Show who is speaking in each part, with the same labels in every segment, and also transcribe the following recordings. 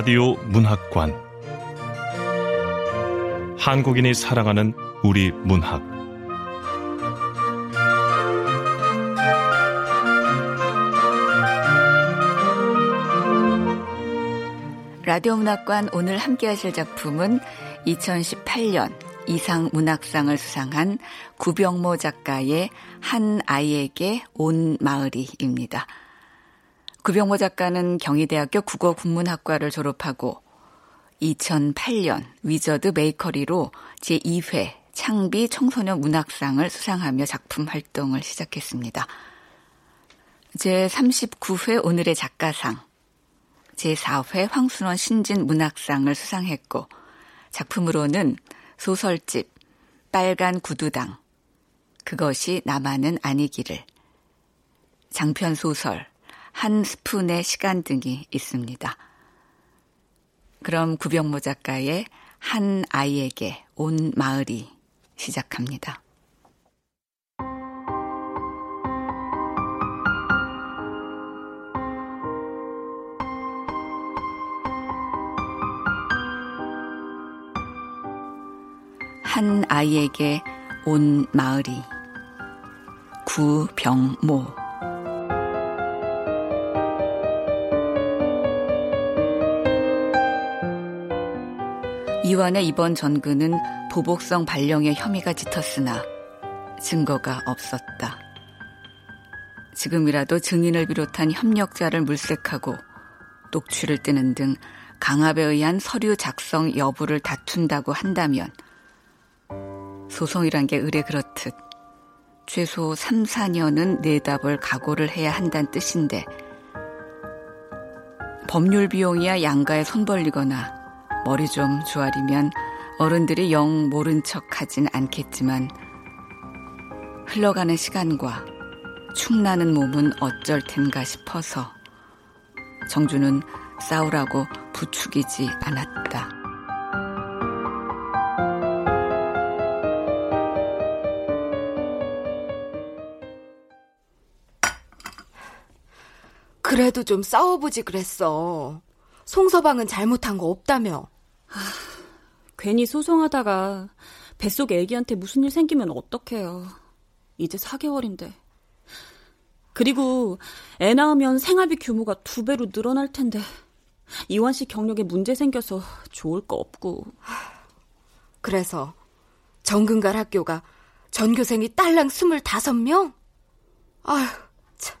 Speaker 1: 라디오 문학관 한국인이 사랑하는 우리 문학
Speaker 2: 라디오 문학관 오늘 함께 하실 작품은 2018년 이상 문학상을 수상한 구병모 작가의 한 아이에게 온 마을이입니다. 구병모 작가는 경희대학교 국어국문학과를 졸업하고 2008년 위저드 메이커리로 제2회 창비 청소년 문학상을 수상하며 작품 활동을 시작했습니다. 제39회 오늘의 작가상, 제4회 황순원 신진 문학상을 수상했고 작품으로는 소설집 빨간 구두당, 그것이 나만은 아니기를, 장편 소설 한 스푼의 시간 등이 있습니다. 그럼 구병모 작가의 한 아이에게 온 마을이 시작합니다. 한 아이에게 온 마을이 구병모 이완의 이번 전근은 보복성 발령의 혐의가 짙었으나 증거가 없었다. 지금이라도 증인을 비롯한 협력자를 물색하고 녹취를 뜨는 등 강압에 의한 서류 작성 여부를 다툰다고 한다면 소송이란 게 의뢰 그렇듯 최소 3, 4년은 내답을 각오를 해야 한다는 뜻인데 법률 비용이야 양가에 손 벌리거나 머리 좀 조아리면 어른들이 영 모른 척 하진 않겠지만 흘러가는 시간과 축나는 몸은 어쩔 텐가 싶어서 정주는 싸우라고 부추기지 않았다.
Speaker 3: 그래도 좀 싸워보지 그랬어. 송서방은 잘못한 거 없다며. 아,
Speaker 4: 괜히 소송하다가 뱃속에 애기한테 무슨 일 생기면 어떡해요. 이제 4개월인데. 그리고 애 낳으면 생활비 규모가 두 배로 늘어날 텐데 이완 씨 경력에 문제 생겨서 좋을 거 없고.
Speaker 3: 그래서 정근갈 학교가 전교생이 딸랑 25명? 아휴, 참.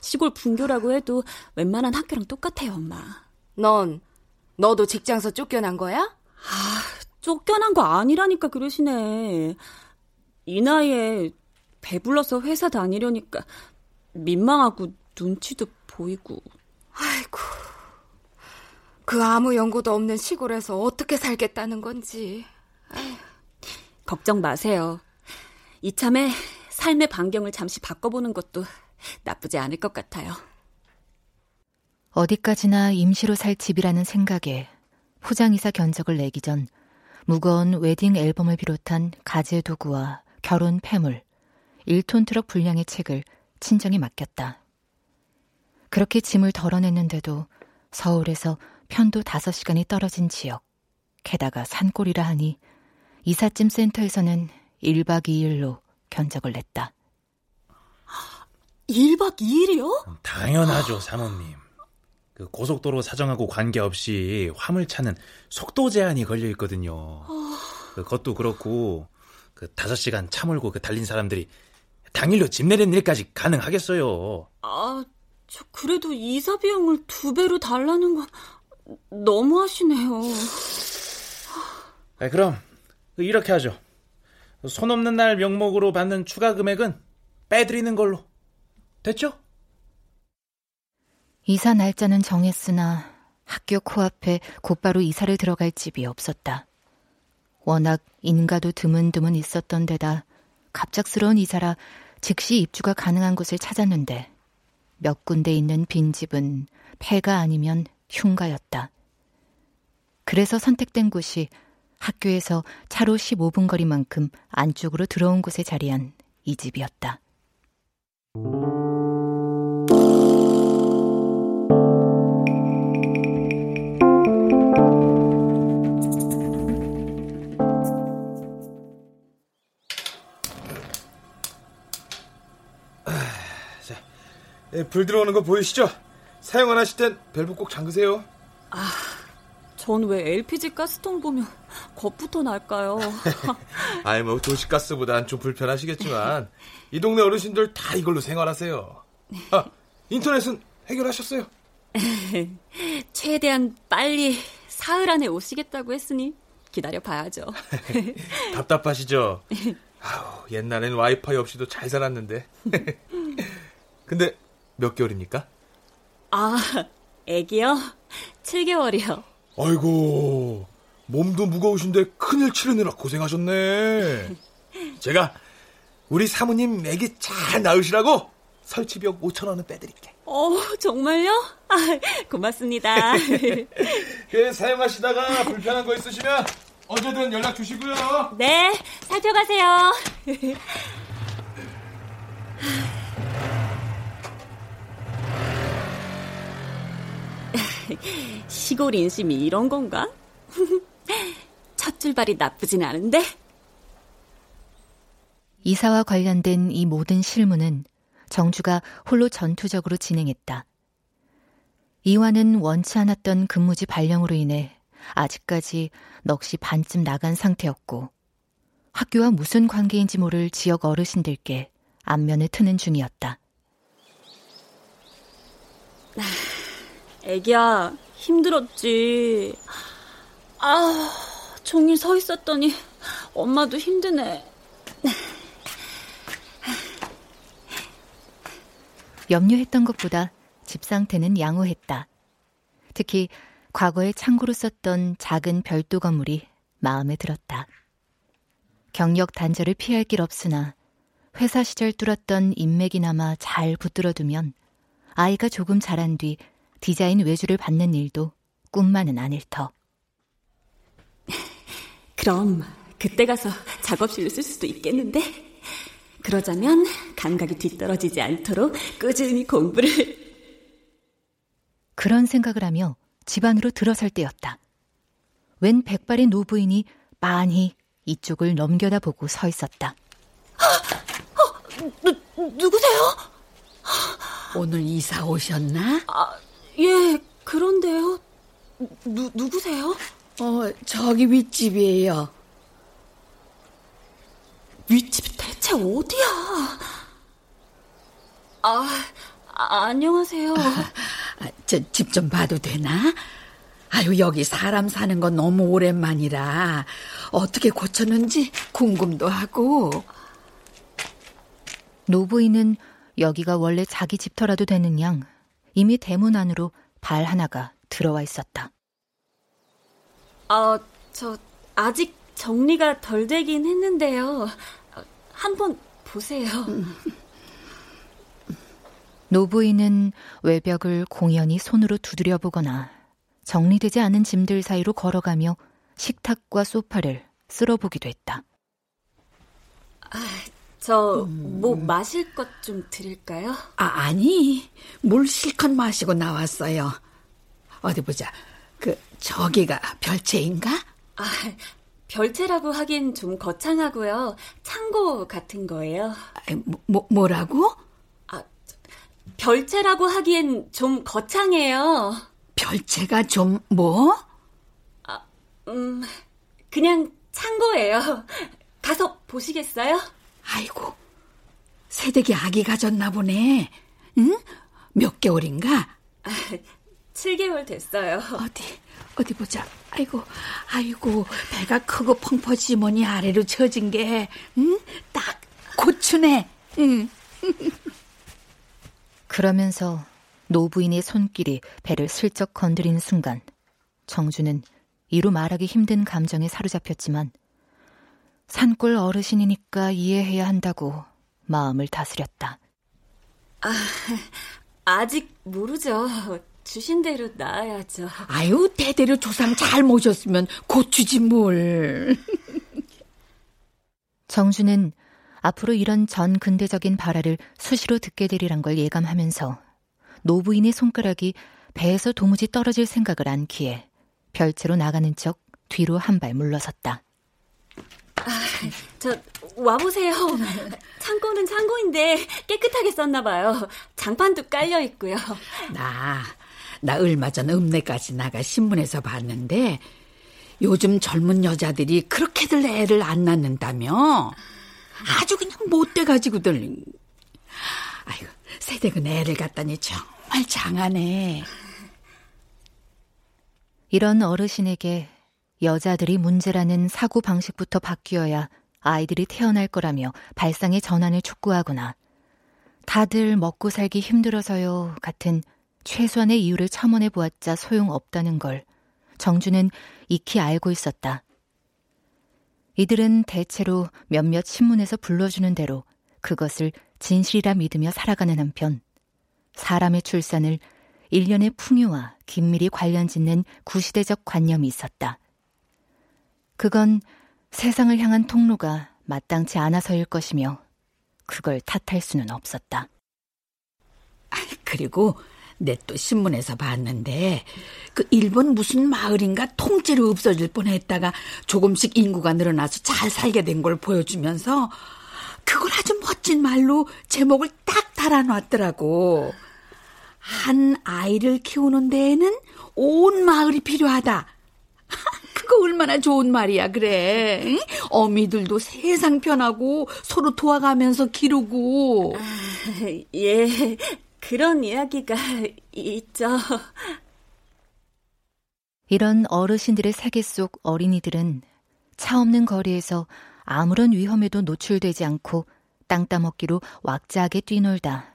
Speaker 4: 시골 분교라고 해도 웬만한 학교랑 똑같아요, 엄마.
Speaker 3: 넌 너도 직장서 쫓겨난 거야?
Speaker 4: 아, 쫓겨난 거 아니라니까 그러시네. 이 나이에 배불러서 회사 다니려니까 민망하고 눈치도 보이고.
Speaker 3: 아이고. 그 아무 연고도 없는 시골에서 어떻게 살겠다는 건지.
Speaker 4: 아휴. 걱정 마세요. 이참에 삶의 반경을 잠시 바꿔보는 것도 나쁘지 않을 것 같아요.
Speaker 5: 어디까지나 임시로 살 집이라는 생각에 포장이사 견적을 내기 전 무거운 웨딩 앨범을 비롯한 가재 도구와 결혼 폐물, 1톤 트럭 분량의 책을 친정에 맡겼다. 그렇게 짐을 덜어냈는데도 서울에서 편도 5시간이 떨어진 지역, 게다가 산골이라 하니 이삿짐 센터에서는 1박 2일로 견적을 냈다.
Speaker 4: 1박 2일이요?
Speaker 6: 당연하죠, 사모님. 그 고속도로 사정하고 관계없이 화물차는 속도 제한이 걸려 있거든요. 어... 그것도 그렇고 그 5시간 차 몰고 그 달린 사람들이 당일로 집 내리는 일까지 가능하겠어요.
Speaker 4: 아, 저 그래도 이사 비용을 두 배로 달라는 건 너무 하시네요.
Speaker 6: 아, 그럼 이렇게 하죠. 손 없는 날 명목으로 받는 추가 금액은 빼드리는 걸로. 됐죠?
Speaker 5: 이사 날짜는 정했으나 학교 코앞에 곧바로 이사를 들어갈 집이 없었다. 워낙 인가도 드문드문 있었던 데다 갑작스러운 이사라 즉시 입주가 가능한 곳을 찾았는데 몇 군데 있는 빈집은 폐가 아니면 흉가였다. 그래서 선택된 곳이 학교에서 차로 15분 거리만큼 안쪽으로 들어온 곳에 자리한 이 집이었다.
Speaker 7: 예, 불 들어오는 거 보이시죠? 사용 안 하실 땐 밸브 꼭 잠그세요.
Speaker 4: 아, 전 왜 LPG 가스통 보면 겁부터 날까요?
Speaker 7: 아이 뭐 도시가스보단 좀 불편하시겠지만 이 동네 어르신들 다 이걸로 생활하세요. 아, 인터넷은 해결하셨어요?
Speaker 4: 최대한 빨리 사흘 안에 오시겠다고 했으니 기다려 봐야죠.
Speaker 7: 답답하시죠? 아우, 옛날엔 와이파이 없이도 잘 살았는데. 근데 몇 개월입니까?
Speaker 4: 아, 애기요? 7개월이요.
Speaker 7: 아이고, 몸도 무거우신데 큰일 치르느라 고생하셨네. 제가 우리 사모님 애기 잘 낳으시라고 설치비용 5천 원은 빼드릴게.
Speaker 4: 어, 정말요? 아, 고맙습니다.
Speaker 7: 그 사용하시다가 불편한 거 있으시면 언제든 연락 주시고요.
Speaker 4: 네, 살펴가세요. 시골 인심이 이런 건가? 첫 출발이 나쁘진 않은데?
Speaker 5: 이사와 관련된 이 모든 실무는 정주가 홀로 전투적으로 진행했다. 이화는 원치 않았던 근무지 발령으로 인해 아직까지 넋이 반쯤 나간 상태였고 학교와 무슨 관계인지 모를 지역 어르신들께 안면을 트는 중이었다.
Speaker 4: 애기야, 힘들었지. 아, 종일 서 있었더니 엄마도 힘드네.
Speaker 5: 염려했던 것보다 집 상태는 양호했다. 특히 과거에 창고로 썼던 작은 별도 건물이 마음에 들었다. 경력 단절을 피할 길 없으나 회사 시절 뚫었던 인맥이나마 잘 붙들어두면 아이가 조금 자란 뒤 디자인 외주를 받는 일도 꿈만은 아닐 터.
Speaker 4: 그럼 그때 가서 작업실로 쓸 수도 있겠는데? 그러자면 감각이 뒤떨어지지 않도록 꾸준히 공부를.
Speaker 5: 그런 생각을 하며 집 안으로 들어설 때였다. 웬 백발의 노부인이 빤히 이쪽을 넘겨다 보고 서 있었다.
Speaker 4: 어, 누, 누구세요?
Speaker 8: 오늘 이사 오셨나?
Speaker 4: 아, 예, 그런데요. 누, 누구세요?
Speaker 8: 어, 저기 윗집이에요.
Speaker 4: 윗집이 대체 어디야? 아, 아 안녕하세요.
Speaker 8: 아, 저집 좀 봐도 되나? 아유, 여기 사람 사는 건 너무 오랜만이라 어떻게 고쳤는지 궁금도 하고.
Speaker 5: 노부인은 여기가 원래 자기 집터라도 되는 양 이미 대문 안으로 발 하나가 들어와 있었다.
Speaker 4: 아, 저 아직 정리가 덜 되긴 했는데요. 한번 보세요.
Speaker 5: 노부인은 외벽을 공연히 손으로 두드려 보거나 정리되지 않은 짐들 사이로 걸어가며 식탁과 소파를 쓸어보기도 했다.
Speaker 4: 아, 저, 뭐, 마실 것 좀 드릴까요?
Speaker 8: 아, 아니. 물 실컷 마시고 나왔어요. 어디 보자. 그, 저기가 별채인가?
Speaker 4: 아, 별채라고 하긴 좀 거창하고요. 창고 같은 거예요.
Speaker 8: 뭐, 뭐 뭐라고?
Speaker 4: 아, 별채라고 하기엔 좀 거창해요.
Speaker 8: 별채가 좀 뭐?
Speaker 4: 아, 음, 그냥 창고예요. 가서 보시겠어요?
Speaker 8: 아이고, 새댁이 아기 가졌나 보네. 응? 몇 개월인가?
Speaker 4: 아, 7개월 됐어요.
Speaker 8: 어디, 어디 보자. 아이고, 아이고, 배가 크고 펑퍼지머니 아래로 처진 게, 응? 딱 고추네. 응.
Speaker 5: 그러면서 노부인의 손길이 배를 슬쩍 건드린 순간 정주는 이루 말하기 힘든 감정에 사로잡혔지만 산골 어르신이니까 이해해야 한다고 마음을 다스렸다.
Speaker 4: 아, 아직 모르죠. 주신 대로 나아야죠.
Speaker 8: 아유, 대대로 조상 잘 모셨으면 고추지 뭘.
Speaker 5: 정주는 앞으로 이런 전 근대적인 발화를 수시로 듣게 되리란 걸 예감하면서 노부인의 손가락이 배에서 도무지 떨어질 생각을 안기에 별채로 나가는 척 뒤로 한 발 물러섰다.
Speaker 4: 아, 저 와보세요. 창고는 창고인데 깨끗하게 썼나 봐요. 장판도 깔려 있고요.
Speaker 8: 나, 나 얼마 전 읍내까지 나가 신문에서 봤는데 요즘 젊은 여자들이 그렇게들 애를 안 낳는다며 아주 그냥 못돼가지고들 아이고 새댁은 애를 갖다니 정말 장하네.
Speaker 5: 이런 어르신에게 여자들이 문제라는 사고 방식부터 바뀌어야 아이들이 태어날 거라며 발상의 전환을 촉구하거나 다들 먹고 살기 힘들어서요 같은 최소한의 이유를 첨언해 보았자 소용없다는 걸 정주는 익히 알고 있었다. 이들은 대체로 몇몇 신문에서 불러주는 대로 그것을 진실이라 믿으며 살아가는 한편 사람의 출산을 일련의 풍요와 긴밀히 관련 짓는 구시대적 관념이 있었다. 그건 세상을 향한 통로가 마땅치 않아서일 것이며 그걸 탓할 수는 없었다.
Speaker 8: 그리고 내 또 신문에서 봤는데 그 일본 무슨 마을인가 통째로 없어질 뻔했다가 조금씩 인구가 늘어나서 잘 살게 된 걸 보여주면서 그걸 아주 멋진 말로 제목을 딱 달아놨더라고. 한 아이를 키우는 데에는 온 마을이 필요하다. 그거 얼마나 좋은 말이야, 그래. 응? 어미들도 세상 편하고 서로 도와가면서 기르고. 아,
Speaker 4: 예, 그런 이야기가 있죠.
Speaker 5: 이런 어르신들의 세계 속 어린이들은 차 없는 거리에서 아무런 위험에도 노출되지 않고 땅 따먹기로 왁자하게 뛰놀다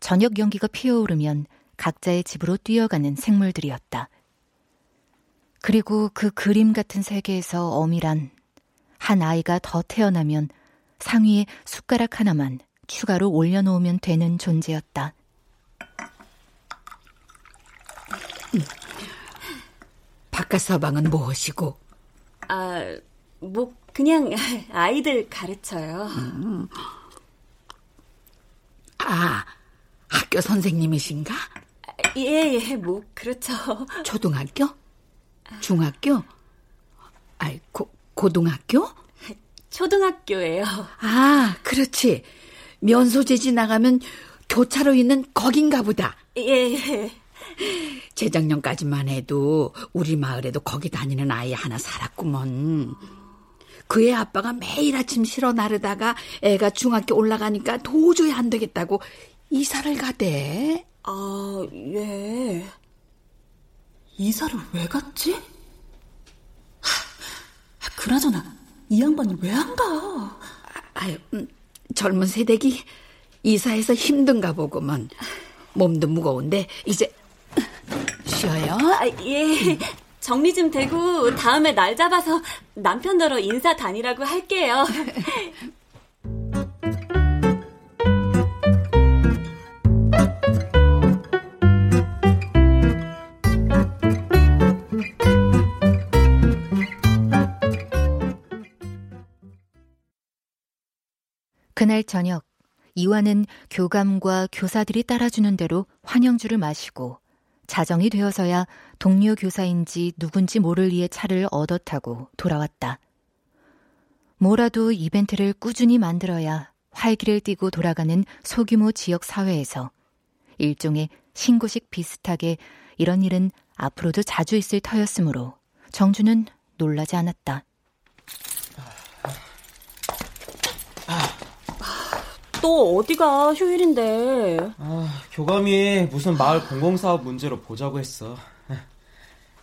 Speaker 5: 저녁 연기가 피어오르면 각자의 집으로 뛰어가는 생물들이었다. 그리고 그 그림 같은 세계에서 어미란 한 아이가 더 태어나면 상위에 숟가락 하나만 추가로 올려놓으면 되는 존재였다.
Speaker 8: 바깥 서방은 무엇이고?
Speaker 4: 아, 뭐 그냥 아이들 가르쳐요. 음.
Speaker 8: 아, 학교 선생님이신가?
Speaker 4: 예, 예, 뭐 그렇죠.
Speaker 8: 초등학교? 중학교? 아이, 고, 고등학교?
Speaker 4: 초등학교예요.
Speaker 8: 아, 그렇지. 면소재 지 나가면 교차로 있는 거긴가 보다.
Speaker 4: 예, 예.
Speaker 8: 재작년까지만 해도 우리 마을에도 거기 다니는 아이 하나 살았구먼. 그의 아빠가 매일 아침 실어 나르다가 애가 중학교 올라가니까 도저히 안 되겠다고 이사를 가대.
Speaker 4: 아, 예. 이사를 왜 갔지? 하, 그나저나 이 양반이 왜 안 가?
Speaker 8: 아유, 음, 젊은 세대기 이사해서 힘든가 보구먼. 몸도 무거운데 이제 쉬어요.
Speaker 4: 아, 예. 정리 좀 되고 다음에 날 잡아서 남편더러 인사 다니라고 할게요.
Speaker 5: 그날 저녁 이완은 교감과 교사들이 따라주는 대로 환영주를 마시고 자정이 되어서야 동료 교사인지 누군지 모를 이의 차를 얻어 타고 돌아왔다. 뭐라도 이벤트를 꾸준히 만들어야 활기를 띠고 돌아가는 소규모 지역 사회에서 일종의 신고식 비슷하게 이런 일은 앞으로도 자주 있을 터였으므로 정주는 놀라지 않았다.
Speaker 4: 또 어디가 휴일인데?
Speaker 9: 아, 교감이 무슨 마을 공공사업 문제로 보자고 했어.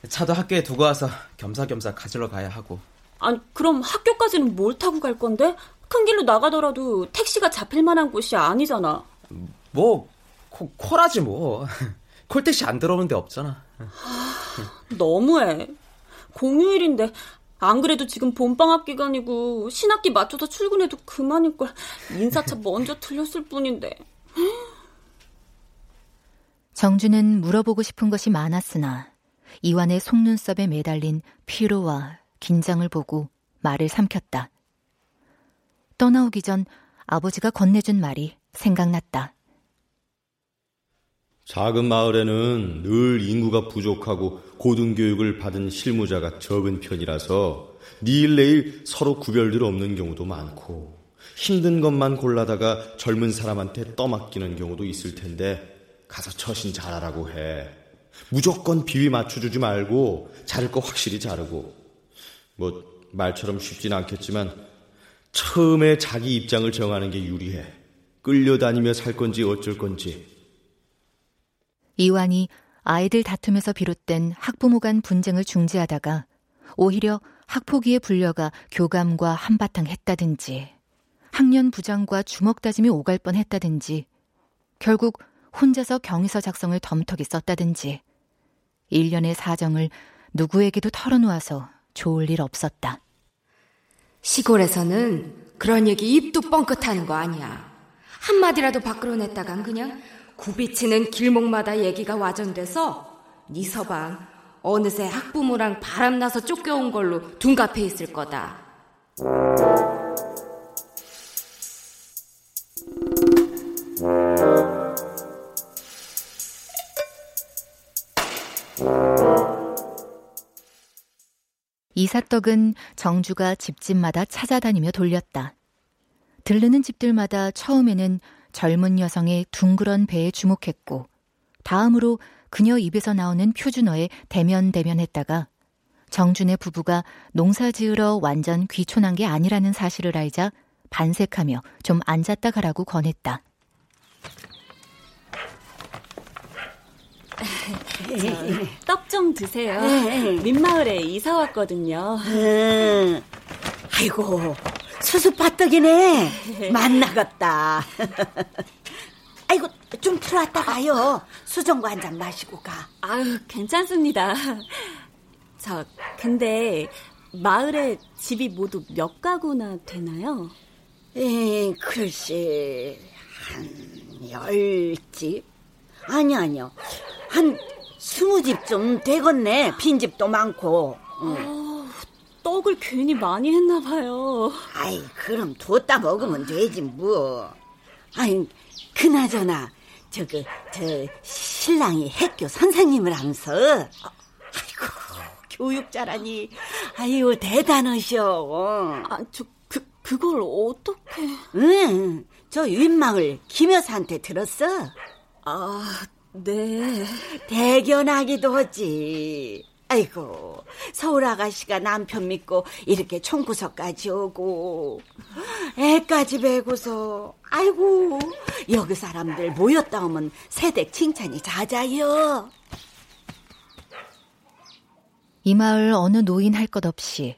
Speaker 9: 차도 학교에 두고 와서 겸사겸사 가지러 가야 하고.
Speaker 4: 아니, 그럼 학교까지는 뭘 타고 갈 건데? 큰 길로 나가더라도 택시가 잡힐 만한 곳이 아니잖아.
Speaker 9: 뭐, 코, 코라지 뭐. 콜택시 안 들어오는 데 없잖아.
Speaker 4: 아, 너무해. 공휴일인데 안 그래도 지금 봄방학 기간이고 신학기 맞춰서 출근해도 그만일 걸. 인사차 먼저 틀렸을 뿐인데.
Speaker 5: 정주는 물어보고 싶은 것이 많았으나 이완의 속눈썹에 매달린 피로와 긴장을 보고 말을 삼켰다. 떠나오기 전 아버지가 건네준 말이 생각났다.
Speaker 10: 작은 마을에는 늘 인구가 부족하고 고등교육을 받은 실무자가 적은 편이라서 니일 내일 서로 구별들 없는 경우도 많고 힘든 것만 골라다가 젊은 사람한테 떠맡기는 경우도 있을 텐데 가서 처신 잘하라고 해. 무조건 비위 맞춰주지 말고 자를 거 확실히 자르고 뭐 말처럼 쉽진 않겠지만 처음에 자기 입장을 정하는 게 유리해. 끌려다니며 살 건지 어쩔 건지.
Speaker 5: 이완이 아이들 다툼에서 비롯된 학부모 간 분쟁을 중지하다가 오히려 학폭위에 불려가 교감과 한바탕 했다든지 학년 부장과 주먹 다짐이 오갈 뻔 했다든지 결국 혼자서 경위서 작성을 덤터기 썼다든지 일련의 사정을 누구에게도 털어놓아서 좋을 일 없었다.
Speaker 3: 시골에서는 그런 얘기 입도 뻥끗하는 거 아니야. 한마디라도 밖으로 냈다간 그냥 굽이치는 길목마다 얘기가 와전돼서 네 서방 어느새 학부모랑 바람나서 쫓겨온 걸로 둔갑해 있을 거다.
Speaker 5: 이삿떡은 정주가 집집마다 찾아다니며 돌렸다. 들르는 집들마다 처음에는 젊은 여성의 둥그런 배에 주목했고, 다음으로 그녀 입에서 나오는 표준어에 대면대면했다가 정준의 부부가 농사 지으러 완전 귀촌한 게 아니라는 사실을 알자 반색하며 좀 앉았다 가라고 권했다.
Speaker 4: 떡 좀 드세요. 민마을에 이사 왔거든요.
Speaker 11: 음, 아이고, 수수팥떡이네. 만나갔다. 아이고, 좀 들어왔다 가요. 수정과 한 잔 마시고 가.
Speaker 4: 아유, 괜찮습니다. 저, 근데, 마을에 집이 모두 몇 가구나 되나요?
Speaker 11: 에, 글쎄, 한 열 집? 아니, 아니요. 한 스무 집 좀 되겠네. 빈집도 많고. 응.
Speaker 4: 어, 떡을 괜히 많이 했나 봐요.
Speaker 11: 아이, 그럼 뒀다 먹으면 되지, 뭐. 아이, 그나저나, 저그, 저, 신랑이 학교 선생님을 하면서, 아이고, 교육자라니, 아유, 대단하셔.
Speaker 4: 아, 저, 그, 그걸 어떻게.
Speaker 11: 응, 저 윗마을 김 여사한테 들었어?
Speaker 4: 아, 네.
Speaker 11: 대견하기도 하지. 아이고, 서울 아가씨가 남편 믿고 이렇게 총구석까지 오고, 애까지 베고서, 아이고, 여기 사람들 모였다 오면 세댁 칭찬이 잦아요.
Speaker 5: 이 마을 어느 노인 할 것 없이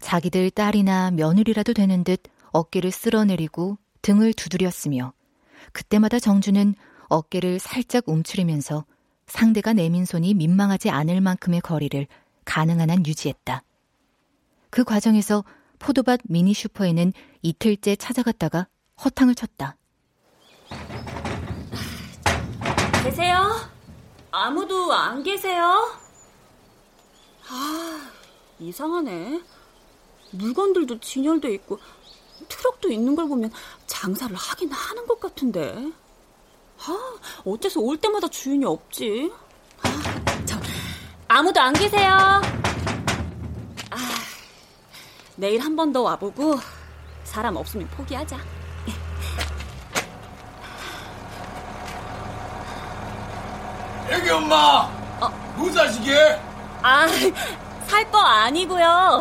Speaker 5: 자기들 딸이나 며느리라도 되는 듯 어깨를 쓸어내리고 등을 두드렸으며 그때마다 정주는 어깨를 살짝 움츠리면서 상대가 내민 손이 민망하지 않을 만큼의 거리를 가능한 한 유지했다. 그 과정에서 포도밭 미니 슈퍼에는 이틀째 찾아갔다가 허탕을 쳤다.
Speaker 4: 계세요? 아무도 안 계세요? 아, 이상하네. 물건들도 진열돼 있고 트럭도 있는 걸 보면 장사를 하긴 하는 것 같은데. 아, 어째서 올 때마다 주인이 없지? 아, 저, 아무도 안 계세요? 아, 내일 한 번 더 와보고 사람 없으면 포기하자.
Speaker 7: 애기 엄마! 어? 뭐 사시게?
Speaker 4: 아, 살 거 아니고요.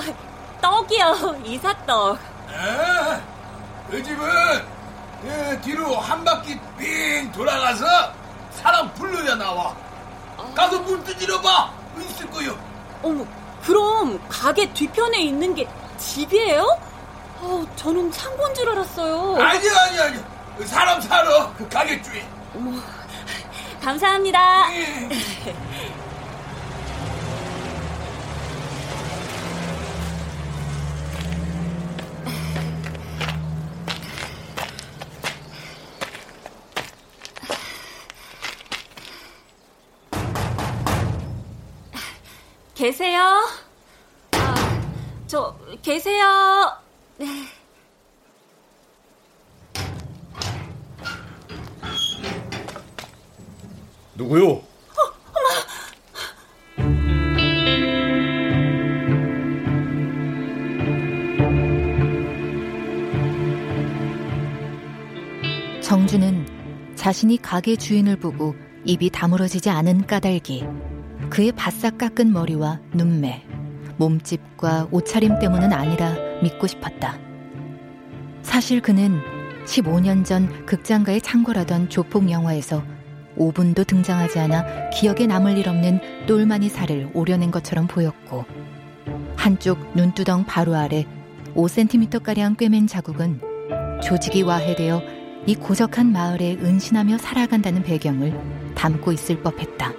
Speaker 4: 떡이요, 이삿떡.
Speaker 7: 에? 그 집은 예, 뒤로 한 바퀴 빙 돌아가서 사람 불러야 나와. 가서 문 두드려 봐. 있을 거요.
Speaker 4: 어머, 그럼 가게 뒤편에 있는 게 집이에요? 어, 저는 창고인 줄 알았어요.
Speaker 7: 아니야, 아니야, 아니야. 사람 살아. 그 가게 주인.
Speaker 4: 어머, 감사합니다. 계세요? 아, 저 계세요? 네.
Speaker 6: 누구요?
Speaker 5: 정주는 자신이 가게 주인을 보고 입이 다물어지지 않은 까닭이 그의 바싹 깎은 머리와 눈매, 몸집과 옷차림 때문은 아니라 믿고 싶었다. 사실 그는 15년 전 극장가에 창궐하던 조폭 영화에서 5분도 등장하지 않아 기억에 남을 일 없는 똘마니 살을 오려낸 것처럼 보였고 한쪽 눈두덩 바로 아래 5cm가량 꿰맨 자국은 조직이 와해되어 이 고적한 마을에 은신하며 살아간다는 배경을 담고 있을 법했다.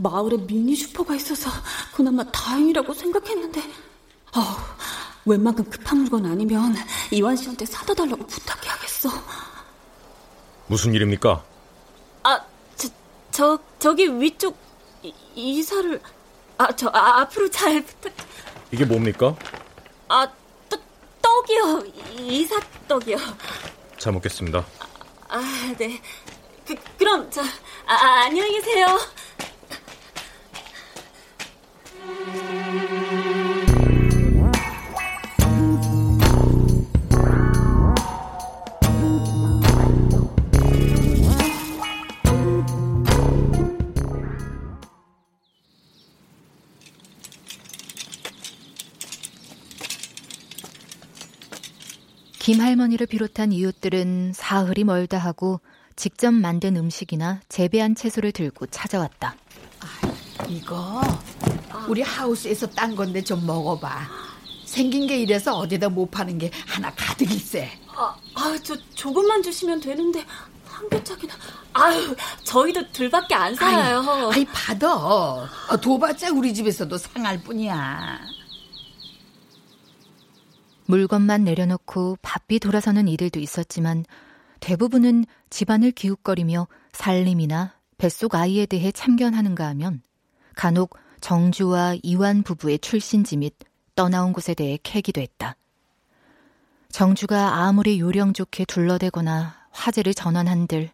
Speaker 4: 마을에 미니 슈퍼가 있어서 그나마 다행이라고 생각했는데 어, 웬만큼 급한 물건 아니면 이완 씨한테 사다 달라고 부탁해야겠어.
Speaker 1: 무슨 일입니까?
Speaker 4: 아, 저, 저 저기 위쪽 이, 이사를 아, 저 아, 앞으로 잘 부탁.
Speaker 1: 이게 뭡니까?
Speaker 4: 아, 떠, 떡이요. 이사 떡이요.
Speaker 1: 잘 먹겠습니다.
Speaker 4: 아, 네. 그, 그럼 저 아, 아 안녕히 계세요.
Speaker 5: 김 할머니를 비롯한 이웃들은 사흘이 멀다 하고 직접 만든 음식이나 재배한 채소를 들고 찾아왔다.
Speaker 8: 아, 이거 우리 하우스에서 딴 건데 좀 먹어봐. 생긴 게 이래서 어디다 못 파는 게 하나 가득 있세.
Speaker 4: 아, 아, 저 조금만 주시면 되는데 한 개짝이나. 아유, 저희도 둘밖에 안 살아요.
Speaker 8: 아이, 아이 받아. 어, 도봤자 우리 집에서도 상할 뿐이야.
Speaker 5: 물건만 내려놓고 바삐 돌아서는 이들도 있었지만 대부분은 집안을 기웃거리며 살림이나 뱃속 아이에 대해 참견하는가 하면 간혹 정주와 이완 부부의 출신지 및 떠나온 곳에 대해 캐기도 했다. 정주가 아무리 요령 좋게 둘러대거나 화제를 전환한들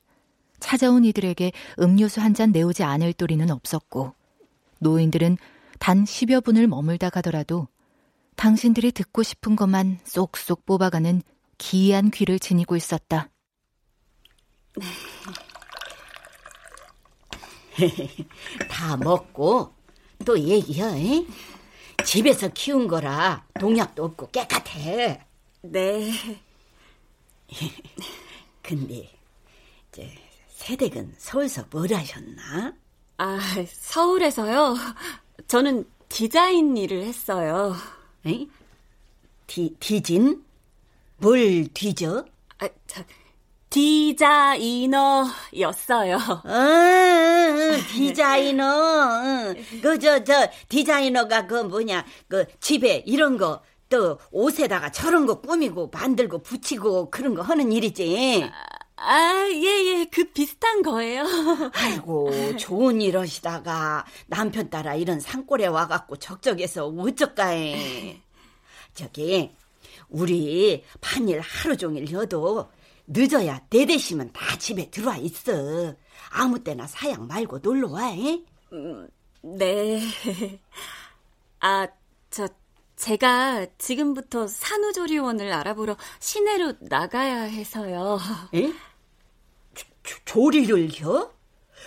Speaker 5: 찾아온 이들에게 음료수 한 잔 내오지 않을 도리는 없었고 노인들은 단 10여 분을 머물다 가더라도 당신들이 듣고 싶은 것만 쏙쏙 뽑아가는 기이한 귀를 지니고 있었다.
Speaker 11: 다 먹고 또 얘기해. 집에서 키운 거라 농약도 없고 깨끗해.
Speaker 4: 네.
Speaker 11: 근데 이제 세댁은 서울서 뭘 하셨나?
Speaker 4: 아, 서울에서요. 저는 디자인 일을 했어요.
Speaker 11: 에? 디, 디진? 뭘 뒤져?
Speaker 4: 아, 저, 디자이너였어요.
Speaker 11: 아, 디자이너. 그, 저, 저, 디자이너가 그 뭐냐, 그 집에 이런 거, 또 옷에다가 저런 거 꾸미고 만들고 붙이고 그런 거 하는 일이지.
Speaker 4: 아, 예, 예, 그 비슷한 거예요.
Speaker 11: 아이고, 좋은 일 하시다가 남편 따라 이런 산골에 와갖고 적적해서 어쩌까해. 저기, 우리 반일 하루 종일 여도 늦어야 내대시면 다 집에 들어와 있어. 아무 때나 사양 말고 놀러 와, 에?
Speaker 4: 음, 네. 아, 저, 제가 지금부터 산후조리원을 알아보러 시내로 나가야 해서요.
Speaker 11: 에? 조, 조리를요?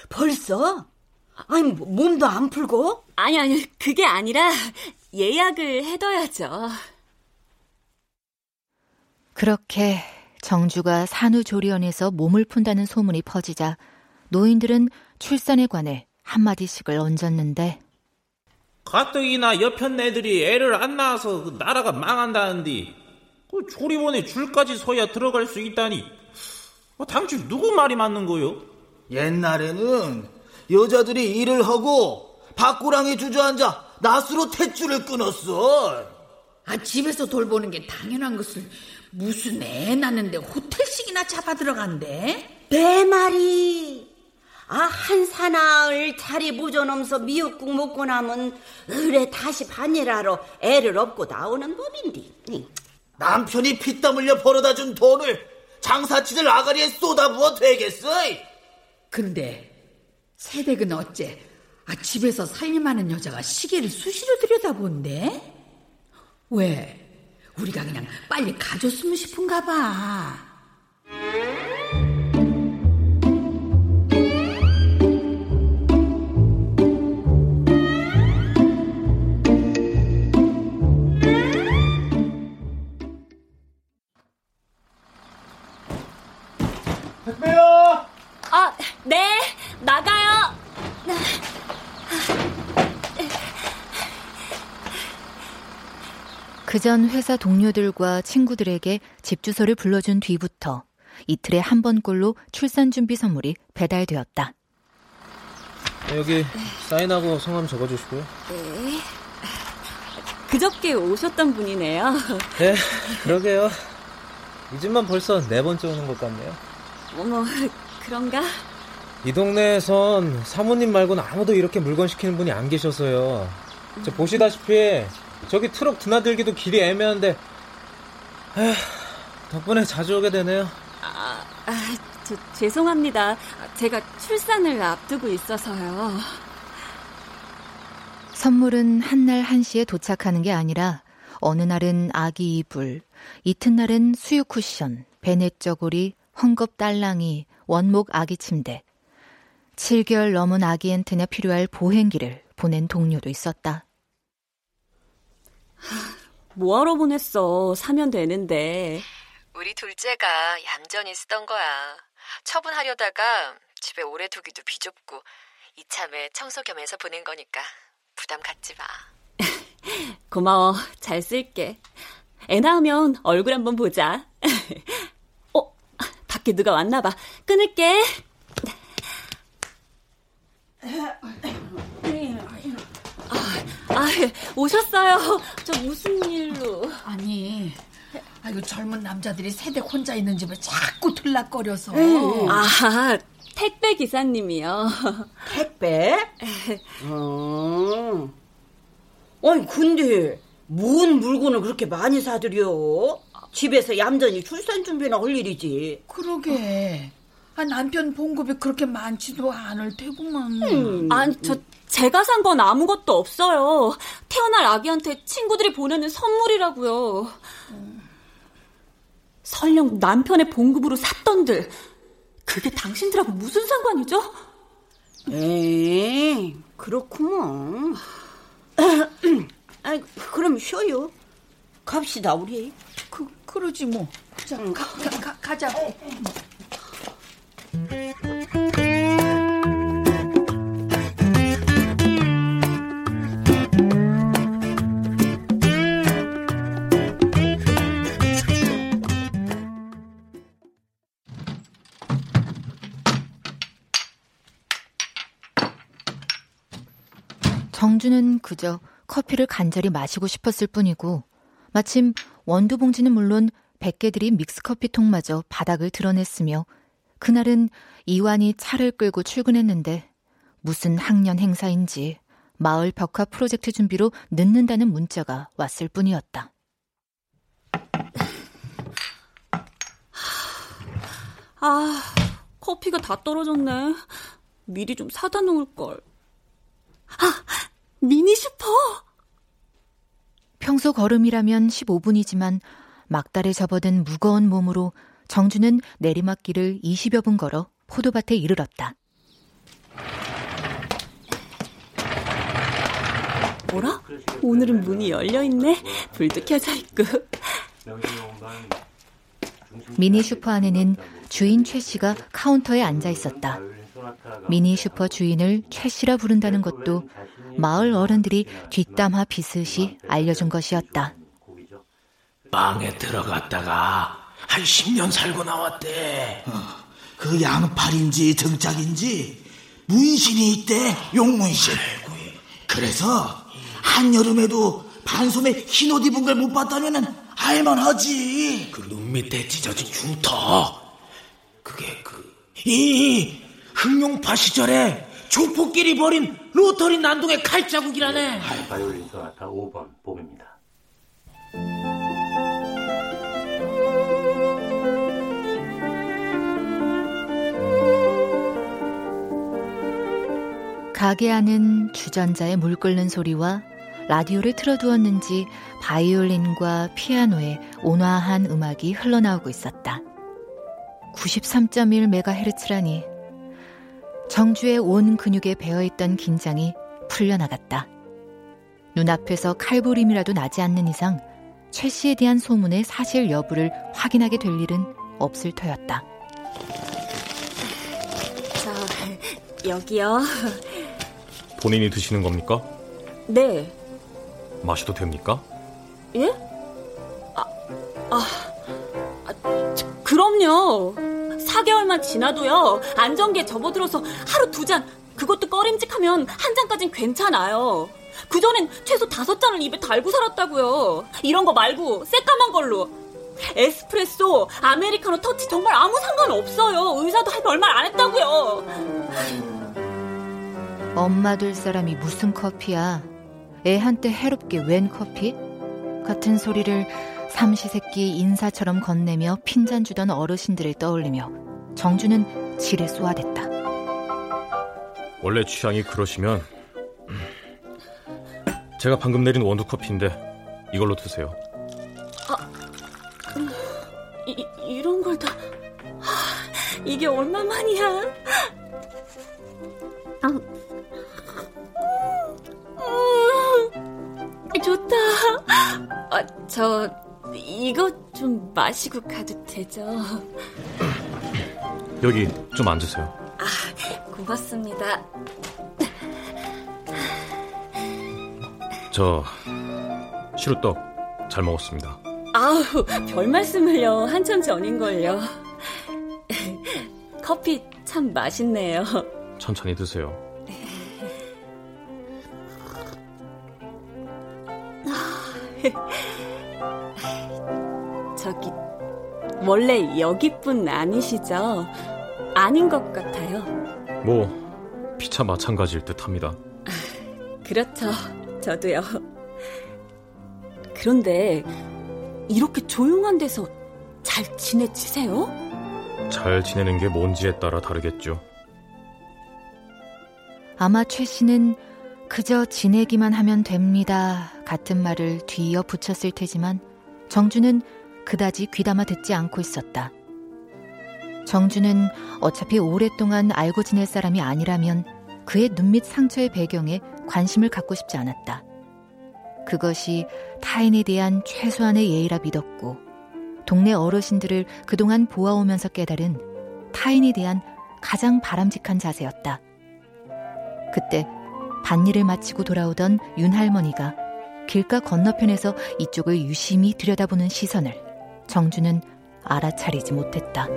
Speaker 11: 벌써? 아니, 뭐, 몸도 안 풀고?
Speaker 4: 아니, 아니, 그게 아니라 예약을 해둬야죠.
Speaker 5: 그렇게 정주가 산후조리원에서 몸을 푼다는 소문이 퍼지자 노인들은 출산에 관해 한마디씩을 얹었는데
Speaker 12: 가뜩이나 옆편 애들이 애를 안 낳아서 그 나라가 망한다는데 그 조리원에 줄까지 서야 들어갈 수 있다니 어, 당신 누구 말이 맞는 거요?
Speaker 7: 옛날에는 여자들이 일을 하고 밖구랑에 주저앉아 낫으로 탯줄을 끊었어.
Speaker 8: 아 집에서 돌보는 게 당연한 것을 무슨 애 낳는데 호텔식이나 잡아 들어간대?
Speaker 11: 내 말이 아, 한 사나흘 자리 무전하면서 미역국 먹고 나면 을에 다시 반일하러 애를 업고 나오는 법인데.
Speaker 7: 남편이 피땀 흘려 벌어다 준 돈을 장사치들 아가리에 쏟아부어 되겠어?
Speaker 8: 근데 새댁은 어째 아, 집에서 살림하는 여자가 시계를 수시로 들여다본대? 왜? 우리가 그냥 빨리 가줬으면 싶은가 봐.
Speaker 5: 그 전 회사 동료들과 친구들에게 집 주소를 불러준 뒤부터 이틀에 한 번꼴로 출산 준비 선물이 배달되었다.
Speaker 9: 여기 사인하고 성함 적어주시고요.
Speaker 4: 네. 그저께 오셨던 분이네요.
Speaker 9: 네, 그러게요. 이 집만 벌써 네 번째 오는 것 같네요.
Speaker 4: 어머, 그런가?
Speaker 9: 이 동네에선 사모님 말고는 아무도 이렇게 물건 시키는 분이 안 계셔서요. 저 보시다시피 저기 트럭 드나들기도 길이 애매한데 에휴, 덕분에 자주 오게 되네요.
Speaker 4: 아, 아, 저, 죄송합니다. 제가 출산을 앞두고 있어서요.
Speaker 5: 선물은 한날 한시에 도착하는 게 아니라 어느 날은 아기 이불, 이튿날은 수유 쿠션, 베넷 저고리, 헝겊 딸랑이, 원목 아기 침대. 7개월 넘은 아기한테나 필요할 보행기를 보낸 동료도 있었다.
Speaker 4: 뭐하러 보냈어? 사면 되는데.
Speaker 13: 우리 둘째가 얌전히 쓰던 거야. 처분하려다가 집에 오래 두기도 비좁고 이참에 청소 겸해서 보낸 거니까 부담 갖지 마.
Speaker 4: 고마워. 잘 쓸게. 애 낳으면 얼굴 한번 보자. 어, 밖에 누가 왔나 봐. 끊을게. 아, 아, 오셨어요. 저 무슨 일로?
Speaker 8: 아니, 아이고 젊은 남자들이 세댁 혼자 있는 집을 자꾸 들락거려서.
Speaker 4: 아, 택배 기사님이요.
Speaker 11: 택배? 어. 아니, 근데, 뭔 물건을 그렇게 많이 사들여? 집에서 얌전히 출산 준비나 할 일이지.
Speaker 8: 그러게. 아, 남편 봉급이 그렇게 많지도 않을 테구만.
Speaker 11: 음.
Speaker 4: 아니, 저, 제가 산 건 아무것도 없어요. 태어날 아기한테 친구들이 보내는 선물이라고요. 설령 남편의 봉급으로 샀던들, 그게 당신들하고 무슨 상관이죠?
Speaker 11: 에이, 그렇구먼. 아, 그럼 쉬어요. 갑시다, 우리.
Speaker 8: 그, 그러지 뭐. 자, 가, 가, 가, 가자.
Speaker 5: 정주는 그저 커피를 간절히 마시고 싶었을 뿐이고 마침 원두 봉지는 물론 100개 들인 믹스커피 통마저 바닥을 드러냈으며 그날은 이완이 차를 끌고 출근했는데 무슨 학년 행사인지 마을 벽화 프로젝트 준비로 늦는다는 문자가 왔을 뿐이었다.
Speaker 4: 아, 커피가 다 떨어졌네. 미리 좀 사다 놓을 걸. 아, 미니 슈퍼!
Speaker 5: 평소 걸음이라면 15분이지만 막달에 접어든 무거운 몸으로 정주는 내리막길을 20여 분 걸어 포도밭에 이르렀다.
Speaker 4: 뭐라? 오늘은 문이 열려있네? 불도 켜져 있고.
Speaker 5: 미니 슈퍼 안에는 주인 최 씨가 카운터에 앉아 있었다. 미니 슈퍼 주인을 최 씨라 부른다는 것도 마을 어른들이 뒷담화 비슷이 알려준 것이었다.
Speaker 7: 빵에 들어갔다가 한 10년 살고 나왔대. 어, 그 양팔인지 등짝인지 문신이 있대, 용문신. 그래서 한여름에도 반소매 흰 옷 입은 걸 못 봤다면 할만하지. 그 눈 밑에 찢어진 흉터. 그게 그, 이,
Speaker 12: 흑룡파 시절에 조폭끼리 벌인 로터리 난동의 칼자국이라네.
Speaker 14: 바이올린 소나타 5번 봄입니다.
Speaker 5: 가게 안은 주전자의 물 끓는 소리와 라디오를 틀어두었는지 바이올린과 피아노의 온화한 음악이 흘러나오고 있었다. 93.1MHz라니 정주의 온 근육에 배어있던 긴장이 풀려나갔다. 눈앞에서 칼부림이라도 나지 않는 이상 최 씨에 대한 소문의 사실 여부를 확인하게 될 일은 없을 터였다.
Speaker 4: 자, 여기요.
Speaker 1: 본인이 드시는 겁니까?
Speaker 4: 네.
Speaker 1: 마셔도 됩니까?
Speaker 4: 예? 아, 아, 아 저, 그럼요. 4개월만 지나도요. 안정기에 접어들어서 하루 두 잔, 그것도 꺼림직하면 한 잔까진 괜찮아요. 그전엔 최소 다섯 잔을 입에 달고 살았다고요. 이런 거 말고 새까만 걸로. 에스프레소, 아메리카노, 터치 정말 아무 상관 없어요. 의사도 할 별말 안 했다고요.
Speaker 5: 엄마 될 사람이 무슨 커피야. 애 한테 해롭게 웬 커피? 같은 소리를 삼시세끼 인사처럼 건네며 핀잔 주던 어르신들을 떠올리며 정주는 지레 쏘아댔다.
Speaker 1: 원래 취향이 그러시면 제가 방금 내린 원두 커피인데 이걸로 드세요.
Speaker 4: 아, 음, 이, 이런 걸 다... 이게 얼마만이야? 아, 음, 좋다. 아, 저 이거 좀 마시고 가도 되죠?
Speaker 1: 여기 좀 앉으세요.
Speaker 4: 아, 고맙습니다.
Speaker 1: 저 시루떡 잘 먹었습니다.
Speaker 4: 아우, 별 말씀을요. 한참 전인걸요. 커피 참 맛있네요.
Speaker 1: 천천히 드세요.
Speaker 4: 저기 원래 여기뿐 아니시죠? 아닌 것 같아요.
Speaker 1: 뭐 피차 마찬가지일 듯 합니다.
Speaker 4: 그렇죠. 저도요. 그런데 이렇게 조용한 데서 잘 지내치세요?
Speaker 1: 잘 지내는 게 뭔지에 따라 다르겠죠.
Speaker 5: 아마 최 씨는 그저 지내기만 하면 됩니다 같은 말을 뒤이어 붙였을 테지만 정주는 그다지 귀담아 듣지 않고 있었다. 정주는 어차피 오랫동안 알고 지낼 사람이 아니라면 그의 눈밑 상처의 배경에 관심을 갖고 싶지 않았다. 그것이 타인에 대한 최소한의 예의라 믿었고 동네 어르신들을 그동안 보아오면서 깨달은 타인에 대한 가장 바람직한 자세였다. 그때 밭일을 마치고 돌아오던 윤 할머니가 길가 건너편에서 이쪽을 유심히 들여다보는 시선을 정주는 알아차리지 못했다.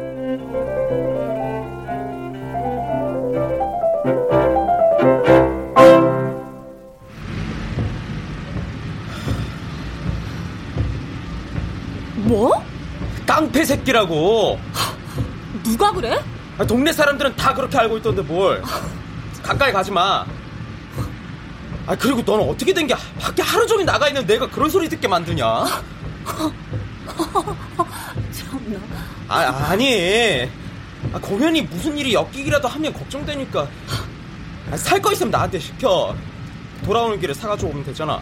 Speaker 4: 뭐?
Speaker 15: 깡패 새끼라고.
Speaker 4: 누가 그래?
Speaker 15: 아, 동네 사람들은 다 그렇게 알고 있던데 뭘. 가까이 가지 마. 아 그리고 너는 어떻게 된 게 밖에 하루 종일 나가 있는 내가 그런 소리 듣게 만드냐?
Speaker 4: 참나.
Speaker 15: 아 아니. 아, 공연이 무슨 일이 엮이기라도 하면 걱정되니까. 아, 살거 있으면 나한테 시켜. 돌아오는 길에 사가지고 오면 되잖아.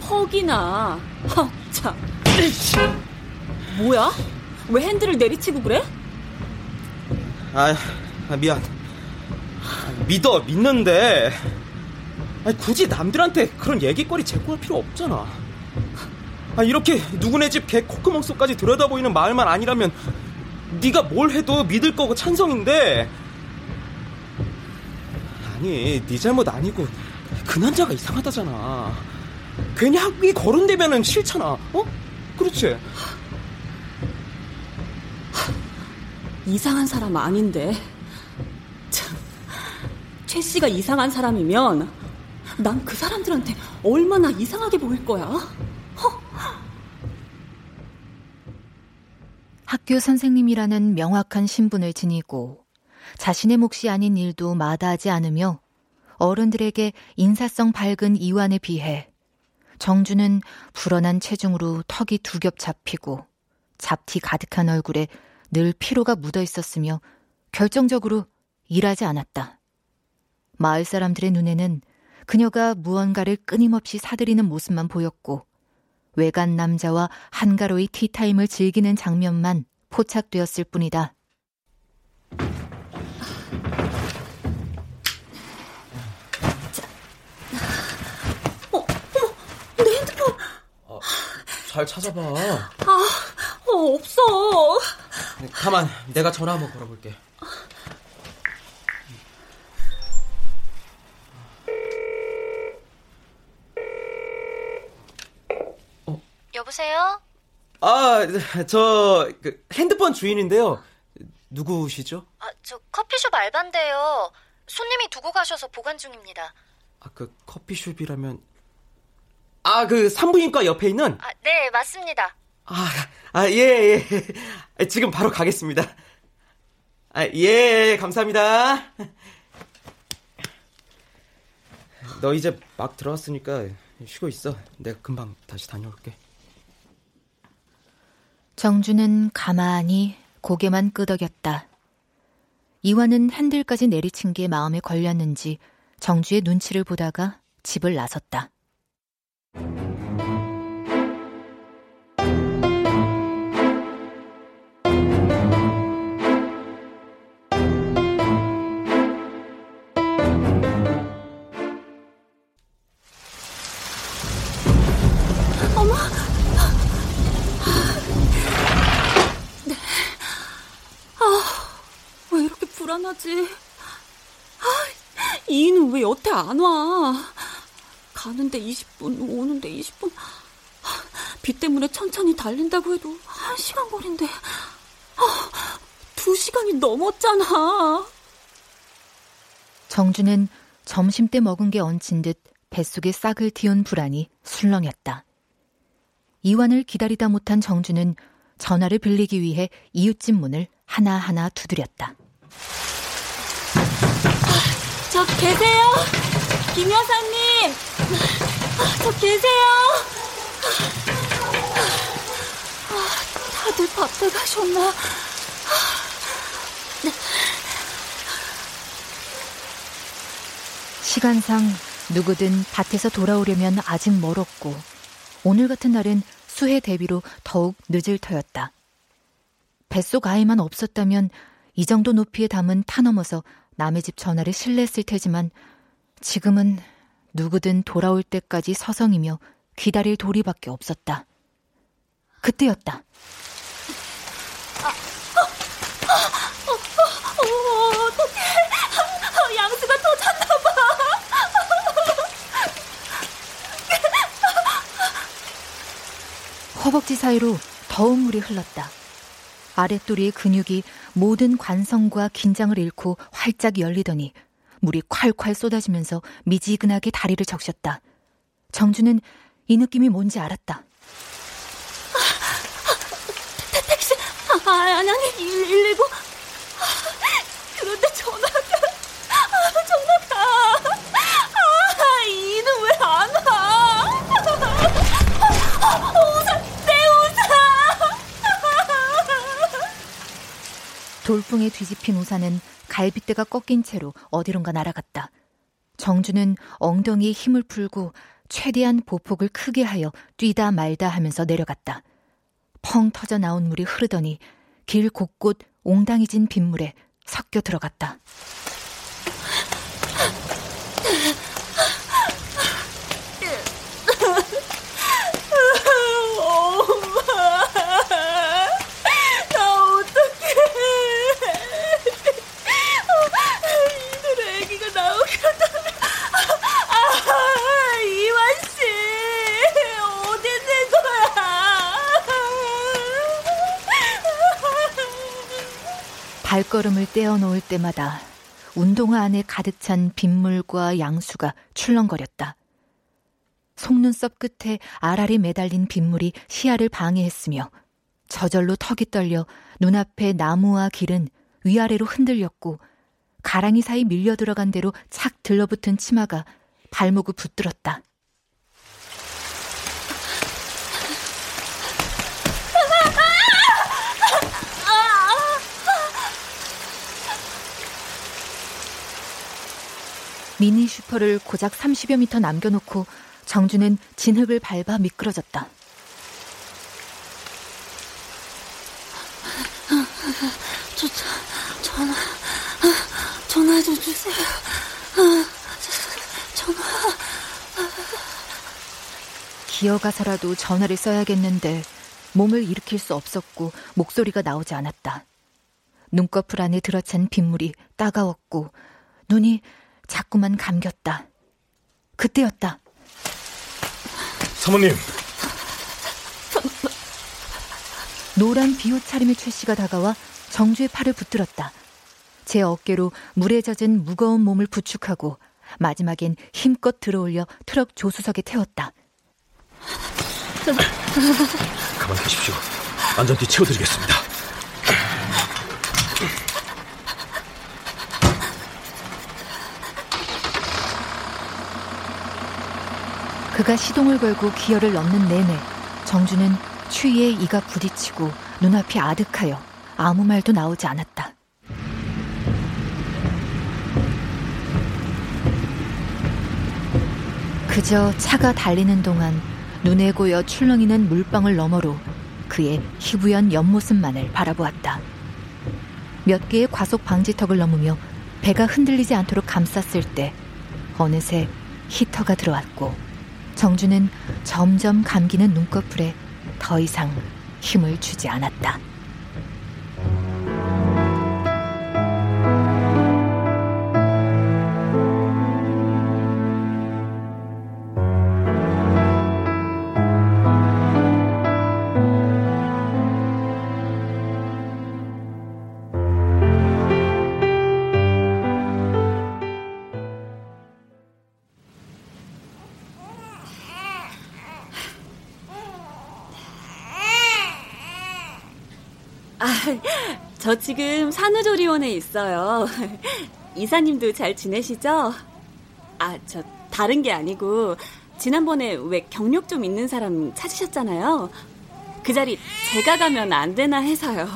Speaker 4: 퍽이나. 허, 참. 뭐야? 왜 핸들을 내리치고 그래?
Speaker 15: 아, 아 미안. 믿어, 믿는데. 아니, 굳이 남들한테 그런 얘기거리 제공할 필요 없잖아. 아, 이렇게 누구네 집 개 콧구멍 속까지 들여다보이는 마을만 아니라면 네가 뭘 해도 믿을 거고 찬성인데. 아니 네 잘못 아니고 그 남자가 이상하다잖아. 괜히 학위 거론되면은 싫잖아 어? 그렇지?
Speaker 4: 이상한 사람 아닌데. 참, 최 씨가 이상한 사람이면 난 그 사람들한테 얼마나 이상하게 보일 거야
Speaker 5: 학교 선생님이라는 명확한 신분을 지니고 자신의 몫이 아닌 일도 마다하지 않으며 어른들에게 인사성 밝은 이완에 비해 정주는 불어난 체중으로 턱이 두 겹 잡히고 잡티 가득한 얼굴에 늘 피로가 묻어 있었으며 결정적으로 일하지 않았다. 마을 사람들의 눈에는 그녀가 무언가를 끊임없이 사들이는 모습만 보였고 외간 남자와 한가로이 티타임을 즐기는 장면만 포착되었을 뿐이다.
Speaker 15: 잘 찾아봐.
Speaker 4: 아, 어, 없어.
Speaker 15: 가만, 내가 전화 한번 걸어볼게.
Speaker 13: 여보세요?
Speaker 15: 아, 저 그, 핸드폰 주인인데요. 누구시죠?
Speaker 13: 아, 저 커피숍 알바인데요. 손님이 두고 가셔서 보관 중입니다.
Speaker 15: 아, 그 커피숍이라면 아, 그 산부인과 옆에 있는?
Speaker 13: 아, 네, 맞습니다.
Speaker 15: 아, 아, 예, 예. 지금 바로 가겠습니다. 아, 예, 감사합니다. 너 이제 막 들어왔으니까 쉬고 있어. 내가 금방 다시 다녀올게.
Speaker 5: 정주는 가만히 고개만 끄덕였다. 이완은 핸들까지 내리친 게 마음에 걸렸는지 정주의 눈치를 보다가 집을 나섰다.
Speaker 4: 불안하지? 아, 이인은 왜 여태 안 와? 가는데 20분, 오는데 20분. 비 때문에 천천히 달린다고 해도 1시간 거리인데. 아, 2시간이 넘었잖아.
Speaker 5: 정주는 점심 때 먹은 게 얹힌 듯 뱃속에 싹을 틔운 불안이 술렁였다. 이완을 기다리다 못한 정주는 전화를 빌리기 위해 이웃집 문을 하나하나 두드렸다.
Speaker 4: 저 계세요? 김 여사님! 저 계세요? 다들 밭에 가셨나?
Speaker 5: 시간상 누구든 밭에서 돌아오려면 아직 멀었고 오늘 같은 날은 수해 대비로 더욱 늦을 터였다. 뱃속 아이만 없었다면 이 정도 높이에 담은 타 넘어서 남의 집 전화를 실례했을 테지만 지금은 누구든 돌아올 때까지 서성이며 기다릴 도리밖에 없었다. 그때였다.
Speaker 4: 아, 어, 어, 어, 어떡해. 양수가 터졌나봐.
Speaker 5: 허벅지 사이로 더운 물이 흘렀다. 아랫도리의 근육이 모든 관성과 긴장을 잃고 활짝 열리더니 물이 콸콸 쏟아지면서 미지근하게 다리를 적셨다. 정주는 이 느낌이 뭔지 알았다.
Speaker 4: 택시, 아, 아니, 아니, 119. 그런데 전화가, 아, 전화가. 아, 이는 왜 안 와? 우산, 내 우산!
Speaker 5: 돌풍에 뒤집힌 우산은 갈빗대가 꺾인 채로 어디론가 날아갔다. 정주는 엉덩이에 힘을 풀고 최대한 보폭을 크게 하여 뛰다 말다 하면서 내려갔다. 펑 터져 나온 물이 흐르더니 길 곳곳 옹당이진 빗물에 섞여 들어갔다.
Speaker 4: 엄마, 나 어떡해. 이들 애기가 나오겠다면. 아, 이완씨, 어디 있는 거야?
Speaker 5: 발걸음을 떼어놓을 때마다 운동화 안에 가득 찬 빗물과 양수가 출렁거렸다. 속눈썹 끝에 알알이 매달린 빗물이 시야를 방해했으며 저절로 턱이 떨려 눈앞의 나무와 길은 위아래로 흔들렸고 가랑이 사이 밀려 들어간 대로 착 들러붙은 치마가 발목을 붙들었다. 미니 슈퍼를 고작 30여 미터 남겨놓고 정주는 진흙을 밟아 미끄러졌다.
Speaker 4: 저, 저, 전화, 전화 좀 주세요. 전화.
Speaker 5: 기어가서라도 전화를 써야겠는데 몸을 일으킬 수 없었고 목소리가 나오지 않았다. 눈꺼풀 안에 들어찬 빗물이 따가웠고 눈이 자꾸만 감겼다. 그때였다.
Speaker 1: 사모님.
Speaker 5: 노란 비옷 차림의 최 씨가 다가와 정주의 팔을 붙들었다. 제 어깨로 물에 젖은 무거운 몸을 부축하고 마지막엔 힘껏 들어올려 트럭 조수석에 태웠다.
Speaker 1: 가만히 계십시오. 안전띠 채워드리겠습니다.
Speaker 5: 그가 시동을 걸고 기어를 넣는 내내 정주는 추위에 이가 부딪히고 눈앞이 아득하여 아무 말도 나오지 않았다. 그저 차가 달리는 동안 눈에 고여 출렁이는 물방울 너머로 그의 희부연 옆모습만을 바라보았다. 몇 개의 과속 방지턱을 넘으며 배가 흔들리지 않도록 감쌌을 때 어느새 히터가 들어왔고 정주는 점점 감기는 눈꺼풀에 더 이상 힘을 주지 않았다.
Speaker 4: 저 지금 산후조리원에 있어요. 이사님도 잘 지내시죠? 아, 저 다른 게 아니고 지난번에 왜 경력 좀 있는 사람 찾으셨잖아요. 그 자리 제가 가면 안 되나 해서요.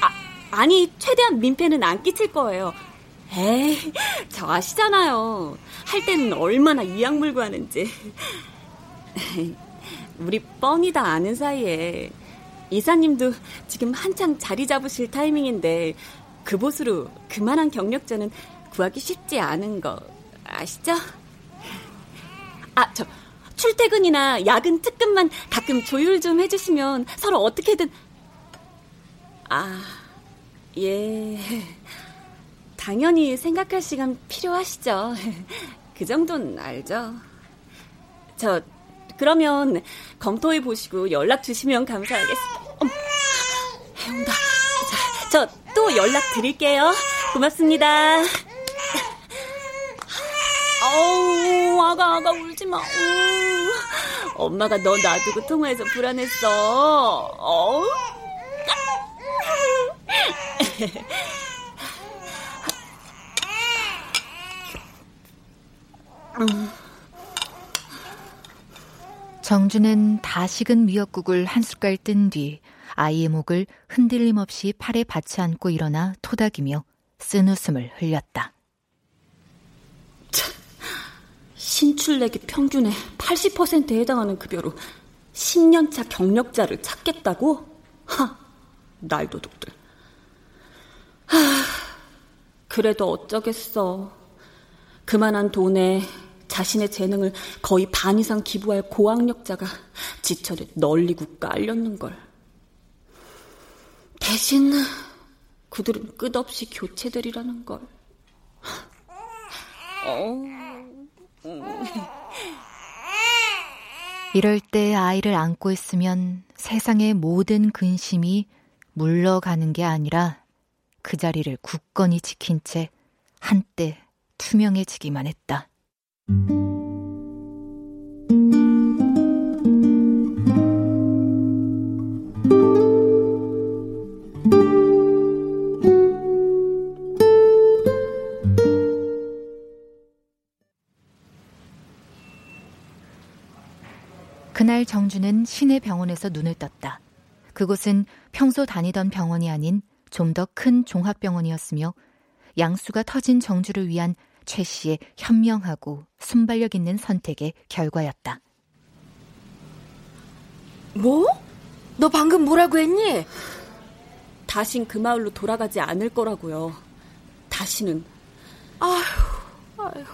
Speaker 4: 아, 아니 최대한 민폐는 안 끼칠 거예요. 에이, 저 아시잖아요. 할 때는 얼마나 이악 물고 하는지. 우리 뻥이 다 아는 사이에 이사님도 지금 한창 자리 잡으실 타이밍인데 그 보수로 그만한 경력자는 구하기 쉽지 않은 거 아시죠? 아, 저 출퇴근이나 야근 특근만 가끔 조율 좀 해주시면 서로 어떻게든 아, 예. 당연히 생각할 시간 필요하시죠. 그 정도는 알죠. 저 그러면 검토해 보시고 연락 주시면 감사하겠습니다. 해온다. 저또 연락 드릴게요. 고맙습니다. 어우, 아가, 아가, 울지 마. 우. 엄마가 너 놔두고 통화해서 불안했어. 어우.
Speaker 5: 음. 정주는 다 식은 미역국을 한 숟갈 뜬 뒤 아이의 목을 흔들림 없이 팔에 받치 않고 일어나 토닥이며 쓴 웃음을 흘렸다.
Speaker 4: 신출내기 평균의 80%에 해당하는 급여로 10년차 경력자를 찾겠다고? 하, 날도둑들. 하, 그래도 어쩌겠어. 그만한 돈에 자신의 재능을 거의 반 이상 기부할 고학력자가 지천에 널리고 깔렸는 걸. 대신 그들은 끝없이 교체되리라는 걸. 어.
Speaker 5: 이럴 때 아이를 안고 있으면 세상의 모든 근심이 물러가는 게 아니라 그 자리를 굳건히 지킨 채 한때 투명해지기만 했다. 그날 정준은 시내 병원에서 눈을 떴다. 그곳은 평소 다니던 병원이 아닌 좀 더 큰 종합병원이었으며 양수가 터진 정주를 위한 최 씨의 현명하고 순발력 있는 선택의 결과였다.
Speaker 3: 뭐? 너 방금 뭐라고 했니?
Speaker 4: 다신 그 마을로 돌아가지 않을 거라고요. 다시는.
Speaker 3: 아휴, 아휴.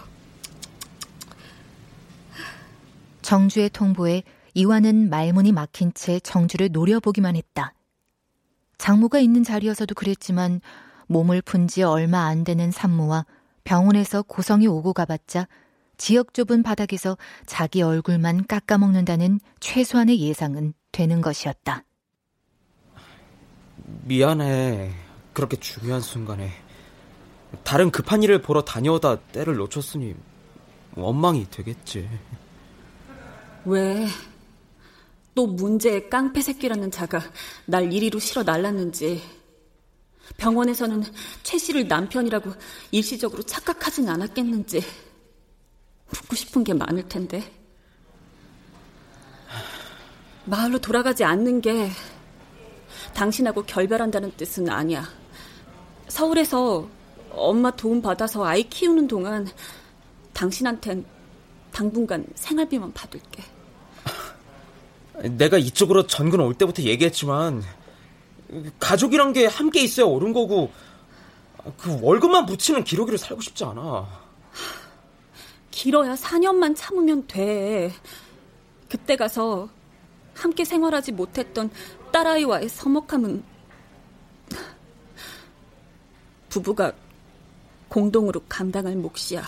Speaker 5: 정주의 통보에 이완은 말문이 막힌 채 정주를 노려보기만 했다. 장모가 있는 자리여서도 그랬지만 몸을 푼 지 얼마 안 되는 산모와 병원에서 고성이 오고 가봤자 지역 좁은 바닥에서 자기 얼굴만 깎아먹는다는 최소한의 예상은 되는 것이었다.
Speaker 15: 미안해. 그렇게 중요한 순간에. 다른 급한 일을 보러 다녀오다 때를 놓쳤으니 원망이 되겠지.
Speaker 4: 왜? 또 문제의 깡패 새끼라는 자가 날 이리로 실어 날랐는지 병원에서는 최 씨를 남편이라고 일시적으로 착각하진 않았겠는지 묻고 싶은 게 많을 텐데 마을로 돌아가지 않는 게 당신하고 결별한다는 뜻은 아니야. 서울에서 엄마 도움 받아서 아이 키우는 동안 당신한텐 당분간 생활비만 받을게.
Speaker 15: 내가 이쪽으로 전근 올 때부터 얘기했지만 가족이란 게 함께 있어야 옳은 거고 그 월급만 붙이는 기러기를 살고 싶지 않아.
Speaker 4: 길어야 4년만 참으면 돼. 그때 가서 함께 생활하지 못했던 딸아이와의 서먹함은 부부가 공동으로 감당할 몫이야.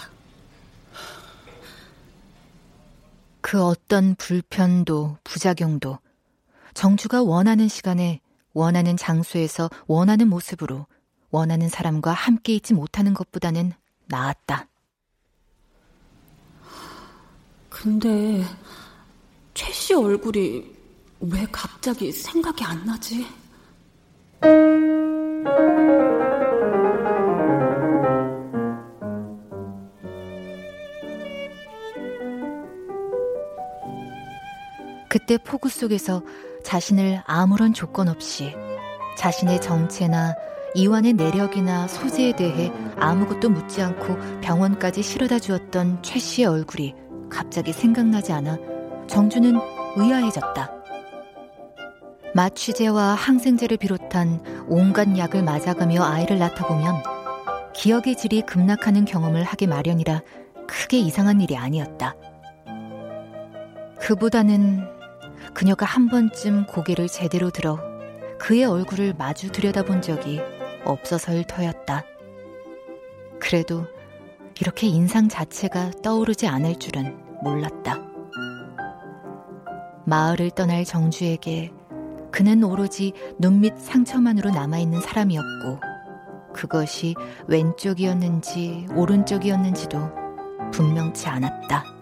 Speaker 5: 그 어떤 불편도 부작용도 정주가 원하는 시간에 원하는 장소에서 원하는 모습으로 원하는 사람과 함께 있지 못하는 것보다는 나았다.
Speaker 4: 근데 최 씨 얼굴이 왜 갑자기 생각이 안 나지?
Speaker 5: 그때 폭우 속에서 자신을 아무런 조건 없이 자신의 정체나 이완의 내력이나 소재에 대해 아무것도 묻지 않고 병원까지 실어다 주었던 최 씨의 얼굴이 갑자기 생각나지 않아 정주는 의아해졌다. 마취제와 항생제를 비롯한 온갖 약을 맞아가며 아이를 낳다보면 기억의 질이 급락하는 경험을 하기 마련이라 크게 이상한 일이 아니었다. 그보다는 그녀가 한 번쯤 고개를 제대로 들어 그의 얼굴을 마주 들여다본 적이 없어서일 터였다. 그래도 이렇게 인상 자체가 떠오르지 않을 줄은 몰랐다. 마을을 떠날 정주에게 그는 오로지 눈밑 상처만으로 남아있는 사람이었고, 그것이 왼쪽이었는지 오른쪽이었는지도 분명치 않았다.